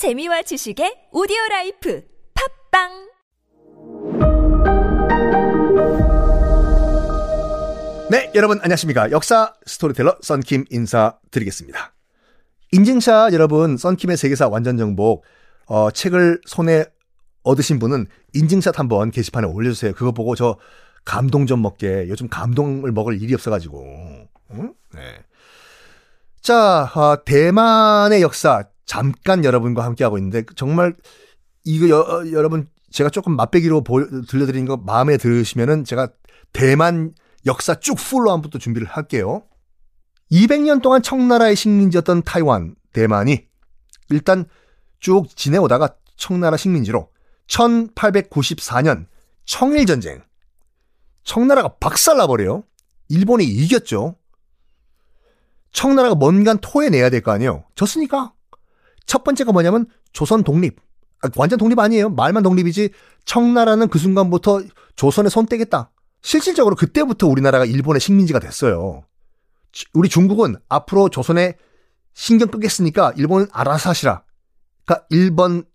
재미와 지식의 오디오 life 팟빵 네, 여러분 안녕하십니까. 역사 스토리텔러 썬킴 인사드리겠습니다. 인증샷 여러분, 썬킴의 세계사 완전 정복 어, 책을 손에 얻으신 분은 인증샷 한번 게시판에 올려 주세요. 그거 보고 저 감동 좀 먹게. 요즘 감동을 먹을 일이 없어 가지고. 응? 네. 자, 어, 대만의 역사 잠깐 여러분과 함께하고 있는데 정말 이거 여, 어, 여러분 제가 조금 맛배기로 보, 들려드린 거 마음에 들으시면은 제가 대만 역사 쭉 풀로 한번 또 준비를 할게요. 200년 동안 청나라의 식민지였던 타이완, 대만이 일단 쭉 지내오다가 청나라 식민지로 1894년 청일전쟁. 청나라가 박살나버려요. 일본이 이겼죠. 청나라가 뭔가 토해내야 될 거 아니에요. 졌으니까. 첫 번째가 뭐냐면 조선 독립. 아, 완전 독립 아니에요. 말만 독립이지 청나라는 그 순간부터 조선에 손 떼겠다. 실질적으로 그때부터 우리나라가 일본의 식민지가 됐어요. 우리 중국은 앞으로 조선에 신경 끄겠으니까 일본은 알아서 하시라. 그러니까 1번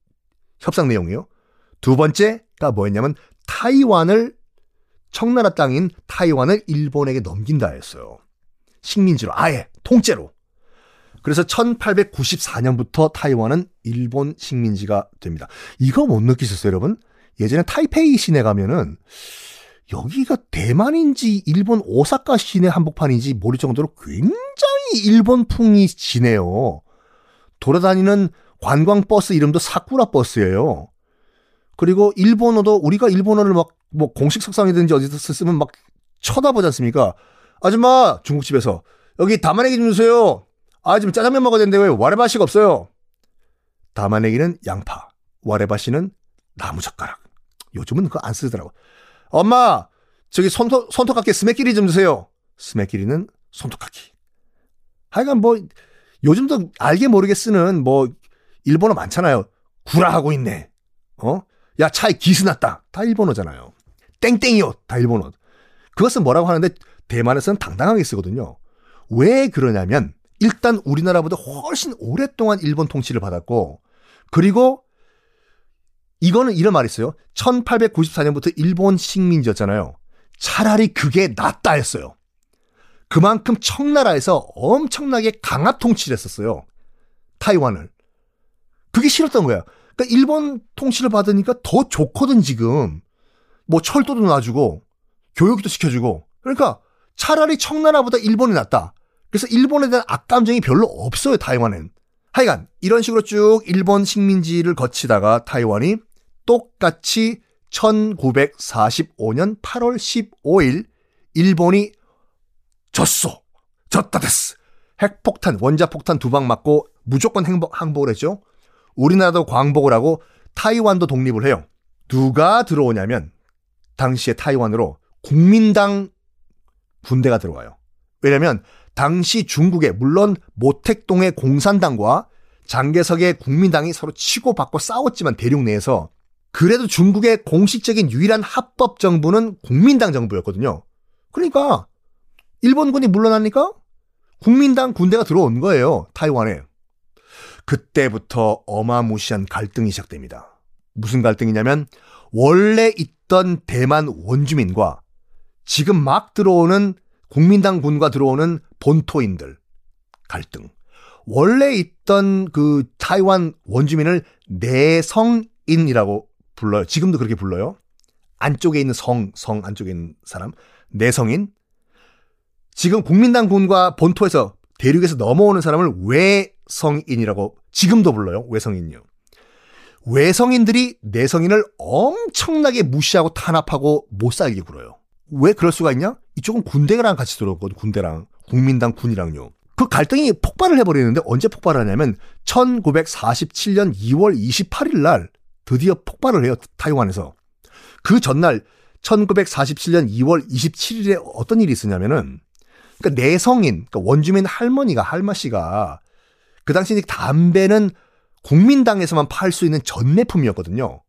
협상 내용이요. 두 번째가 뭐였냐면 타이완을 청나라 땅인 타이완을 일본에게 넘긴다 했어요. 식민지로 아예 통째로. 그래서 1894년부터 타이완은 일본 식민지가 됩니다. 이거 못 느끼셨어요, 여러분? 예전에 타이페이 시내 가면은 여기가 대만인지 일본 오사카 시내 한복판인지 모를 정도로 굉장히 일본풍이 지네요. 돌아다니는 관광버스 이름도 사쿠라 버스예요. 그리고 일본어도 우리가 일본어를 막 뭐 공식 석상이든지 어디서 쓰면 막 쳐다보지 않습니까? 아줌마 중국집에서 여기 담아내기 좀 주세요. 아 지금 짜장면 먹어야 되는데 왜 와레바시가 없어요? 담아내기는 양파, 와레바시는 나무젓가락. 요즘은 그거 안 쓰더라고. 엄마 저기 손톱 손톱깎이 스매끼리 좀 주세요. 스매끼리는 손톱깎이. 하여간 뭐 요즘도 알게 모르게 쓰는 뭐 일본어 많잖아요. 구라하고 있네. 어? 야 차에 기스 났다. 다 일본어잖아요. 땡땡이요. 다 일본어. 그것은 뭐라고 하는데 대만에서는 당당하게 쓰거든요. 왜 그러냐면 일단 우리나라보다 훨씬 오랫동안 일본 통치를 받았고 그리고 이거는 이런 말이 있어요. 1894년부터 일본 식민지였잖아요. 차라리 그게 낫다 했어요. 그만큼 청나라에서 엄청나게 강압 통치를 했었어요. 타이완을. 그게 싫었던 거야. 그러니까 일본 통치를 받으니까 더 좋거든 지금. 뭐 철도도 놔주고 교육도 시켜주고. 그러니까 차라리 청나라보다 일본이 낫다. 그래서 일본에 대한 악감정이 별로 없어요 타이완엔. 하여간 이런 식으로 쭉 일본 식민지를 거치다가 타이완이 똑같이 1945년 8월 15일 일본이 졌어. 졌다 됐어. 핵폭탄, 원자폭탄 두 방 맞고 무조건 행복, 항복을 했죠. 우리나라도 광복을 하고 타이완도 독립을 해요. 누가 들어오냐면 당시에 타이완으로 국민당 군대가 들어와요. 왜냐면 당시 중국에 물론 모택동의 공산당과 장개석의 국민당이 서로 치고받고 싸웠지만 대륙 내에서 그래도 중국의 공식적인 유일한 합법 정부는 국민당 정부였거든요. 그러니까 일본군이 물러나니까 국민당 군대가 들어온 거예요. 타이완에. 그때부터 어마무시한 갈등이 시작됩니다. 무슨 갈등이냐면 원래 있던 대만 원주민과 지금 막 들어오는 국민당 군과 들어오는 본토인들 갈등. 원래 있던 그 타이완 원주민을 내성인이라고 불러요. 지금도 그렇게 불러요. 안쪽에 있는 성, 성 안쪽에 있는 사람, 내성인. 지금 국민당 군과 본토에서 대륙에서 넘어오는 사람을 외성인이라고 지금도 불러요. 외성인이요. 외성인들이 내성인을 엄청나게 무시하고 탄압하고 못 살게 굴어요. 왜 그럴 수가 있냐? 이쪽은 군대랑 같이 들어오거든, 군대랑. 국민당 군이랑요. 그 갈등이 폭발을 해버리는데 언제 폭발하냐면 1947년 2월 28일 날 드디어 폭발을 해요. 타이완에서. 그 전날 1947년 2월 27일에 어떤 일이 있었냐면은 그러니까 내성인, 그러니까 원주민 할머니가 할마씨가 그 당시 담배는 국민당에서만 팔 수 있는 전매품이었거든요.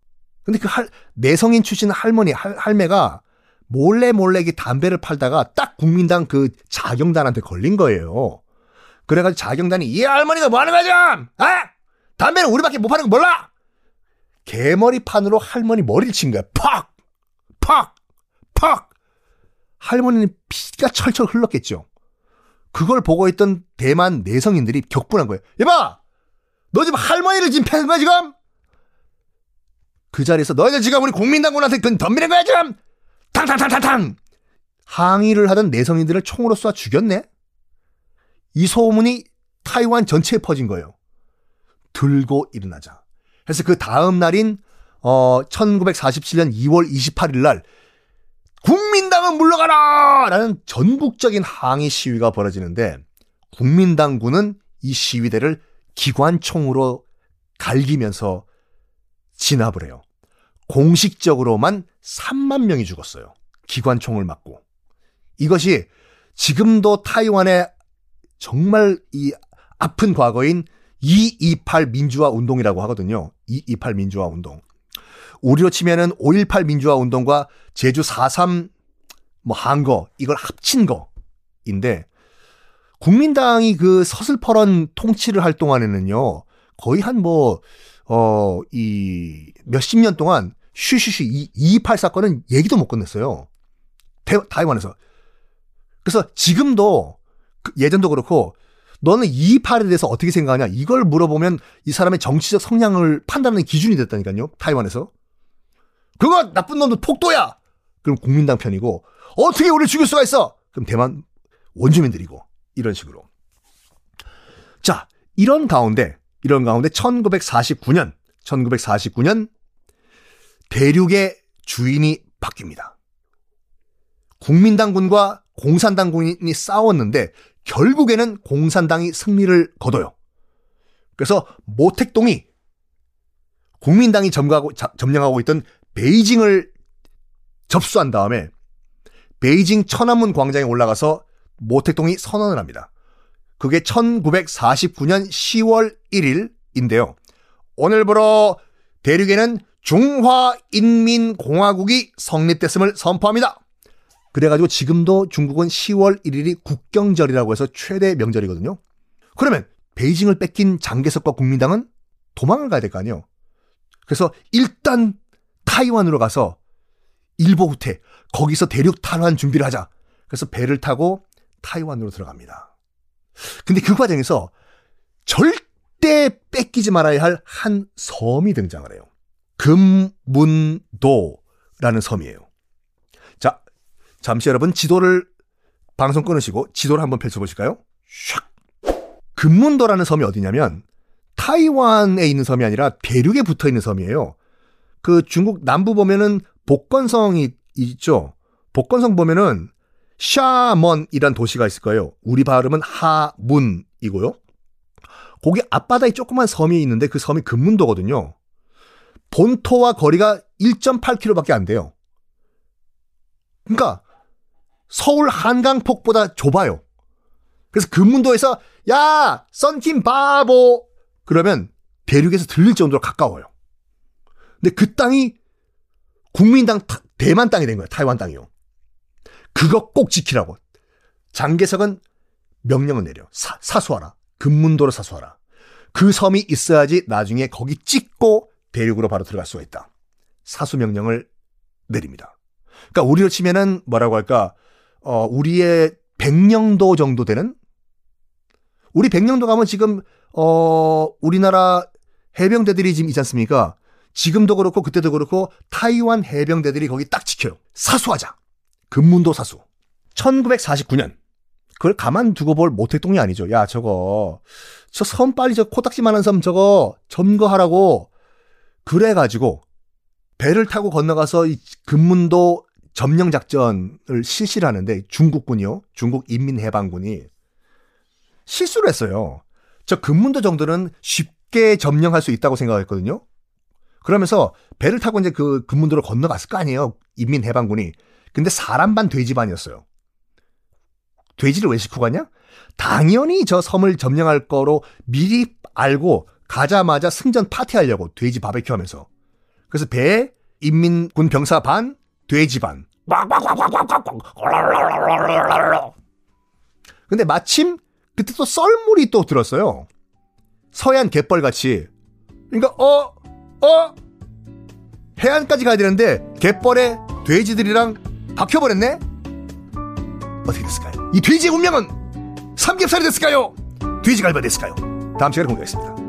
근데 그 할, 내성인 출신 할머니, 할, 할매가 몰래 몰래 담배를 팔다가 딱 국민당 그 자경단한테 걸린 거예요. 그래가지고 자경단이 이 할머니가 뭐 하는 거야 좀! 아! 담배는 우리밖에 못 파는 거 몰라! 개머리판으로 할머니 머리를 친 거야. 팍! 팍! 팍! 할머니는 피가 철철 흘렀겠죠. 그걸 보고 있던 대만 내성인들이 격분한 거예요. 여봐! 너 지금 할머니를 지금 패는 거야, 지금? 그 자리에서 너희들 지금 우리 국민당군한테 그 덤비는 거야, 지금? 탕탕탕탕탕! 항의를 하던 내성인들을 총으로 쏴 죽였네? 이 소문이 타이완 전체에 퍼진 거예요. 들고 일어나자. 그래서 그 다음 날인 어 1947년 2월 28일 날 국민당은 물러가라! 라는 전국적인 항의 시위가 벌어지는데 국민당군은 이 시위대를 기관총으로 갈기면서 진압을 해요. 공식적으로만 3만 명이 죽었어요. 기관총을 맞고. 이것이 지금도 타이완의 정말 이 아픈 과거인 228 민주화 운동이라고 하거든요. 228 민주화 운동. 우리로 치면은 518 민주화 운동과 제주 4.3 뭐 한 거 이걸 합친 거인데 국민당이 그 서슬퍼런 통치를 할 동안에는요. 거의 한 뭐 어 이 몇십 년 동안 쉬쉬쉬 228 사건은 얘기도 못 끝냈어요. 대, 타이완에서. 그래서 지금도 그 예전도 그렇고 너는 228에 대해서 어떻게 생각하냐? 이걸 물어보면 이 사람의 정치적 성향을 판단하는 기준이 됐다니까요. 타이완에서. 그거 나쁜 놈도 폭도야! 그럼 국민당 편이고, 어떻게 우리를 죽일 수가 있어? 그럼 대만 원주민들이고, 이런 식으로. 자, 이런 가운데, 이런 가운데 1949년, 1949년, 대륙의 주인이 바뀝니다. 국민당군과 공산당군이 싸웠는데 결국에는 공산당이 승리를 거둬요. 그래서 모택동이 국민당이 점거하고, 점령하고 있던 베이징을 접수한 다음에 베이징 천안문 광장에 올라가서 모택동이 선언을 합니다. 그게 1949년 10월 1일인데요. 오늘부로 대륙에는 중화인민공화국이 성립됐음을 선포합니다. 그래가지고 지금도 중국은 10월 1일이 국경절이라고 해서 최대 명절이거든요. 그러면 베이징을 뺏긴 장개석과 국민당은 도망을 가야 될 거 아니에요. 그래서 일단 타이완으로 가서 일보 후퇴 거기서 대륙 탈환 준비를 하자. 그래서 배를 타고 타이완으로 들어갑니다. 근데 그 과정에서 절대 뺏기지 말아야 할 한 섬이 등장을 해요. 금문도라는 섬이에요. 잠시 여러분 지도를 방송 끊으시고 지도를 한번 펼쳐보실까요? 샥. 금문도라는 섬이 어디냐면 타이완에 있는 섬이 아니라 대륙에 붙어 있는 섬이에요. 그 중국 남부 보면은 복건성이 있죠. 복건성 보면은 샤먼이란 도시가 있을 거예요. 우리 발음은 하문이고요. 거기 앞바다에 조그만 섬이 있는데 그 섬이 금문도거든요. 본토와 거리가 1.8km밖에 안 돼요. 그러니까 서울 한강폭보다 좁아요. 그래서 금문도에서 야 썬킴 바보 그러면 대륙에서 들릴 정도로 가까워요. 근데 그 땅이 국민당 대만 땅이 된 거예요. 타이완 땅이요. 그거 꼭 지키라고. 장개석은 명령을 내려. 사, 사수하라. 금문도로 사수하라. 그 섬이 있어야지 나중에 거기 찍고 대륙으로 바로 들어갈 수가 있다. 사수 명령을 내립니다. 그러니까 우리로 치면은 뭐라고 할까? 어, 우리의 백령도 정도 되는 우리 백령도 가면 지금 어, 우리나라 해병대들이 지금 있지 않습니까? 지금도 그렇고 그때도 그렇고 타이완 해병대들이 거기 딱 지켜요. 사수하자. 금문도 사수. 1949년. 그걸 가만 두고 볼 모택동이 아니죠. 야, 저거. 저 섬 빨리 저 코딱지만한 섬 저거 점거하라고. 그래가지고 배를 타고 건너가서 이 금문도 점령 작전을 실시를 하는데 중국군이요. 중국 인민해방군이 실수를 했어요. 저 금문도 정도는 쉽게 점령할 수 있다고 생각했거든요. 그러면서 배를 타고 이제 그 금문도로 건너갔을 거 아니에요. 인민해방군이. 근데 사람 반 돼지 반이었어요. 돼지를 왜 싣고 가냐? 당연히 저 섬을 점령할 거로 미리 알고 가자마자 승전 파티하려고 돼지 바베큐 하면서. 그래서 배, 인민군 병사 반, 돼지 반. 근데 마침 그때 또 썰물이 또 들었어요. 서해안 갯벌같이 그러니까 어, 어 해안까지 가야 되는데 갯벌에 돼지들이랑 박혀버렸네. 어떻게 됐을까요? 이 돼지의 운명은 삼겹살이 됐을까요? 돼지갈비가 됐을까요? 다음 시간에 공개하겠습니다.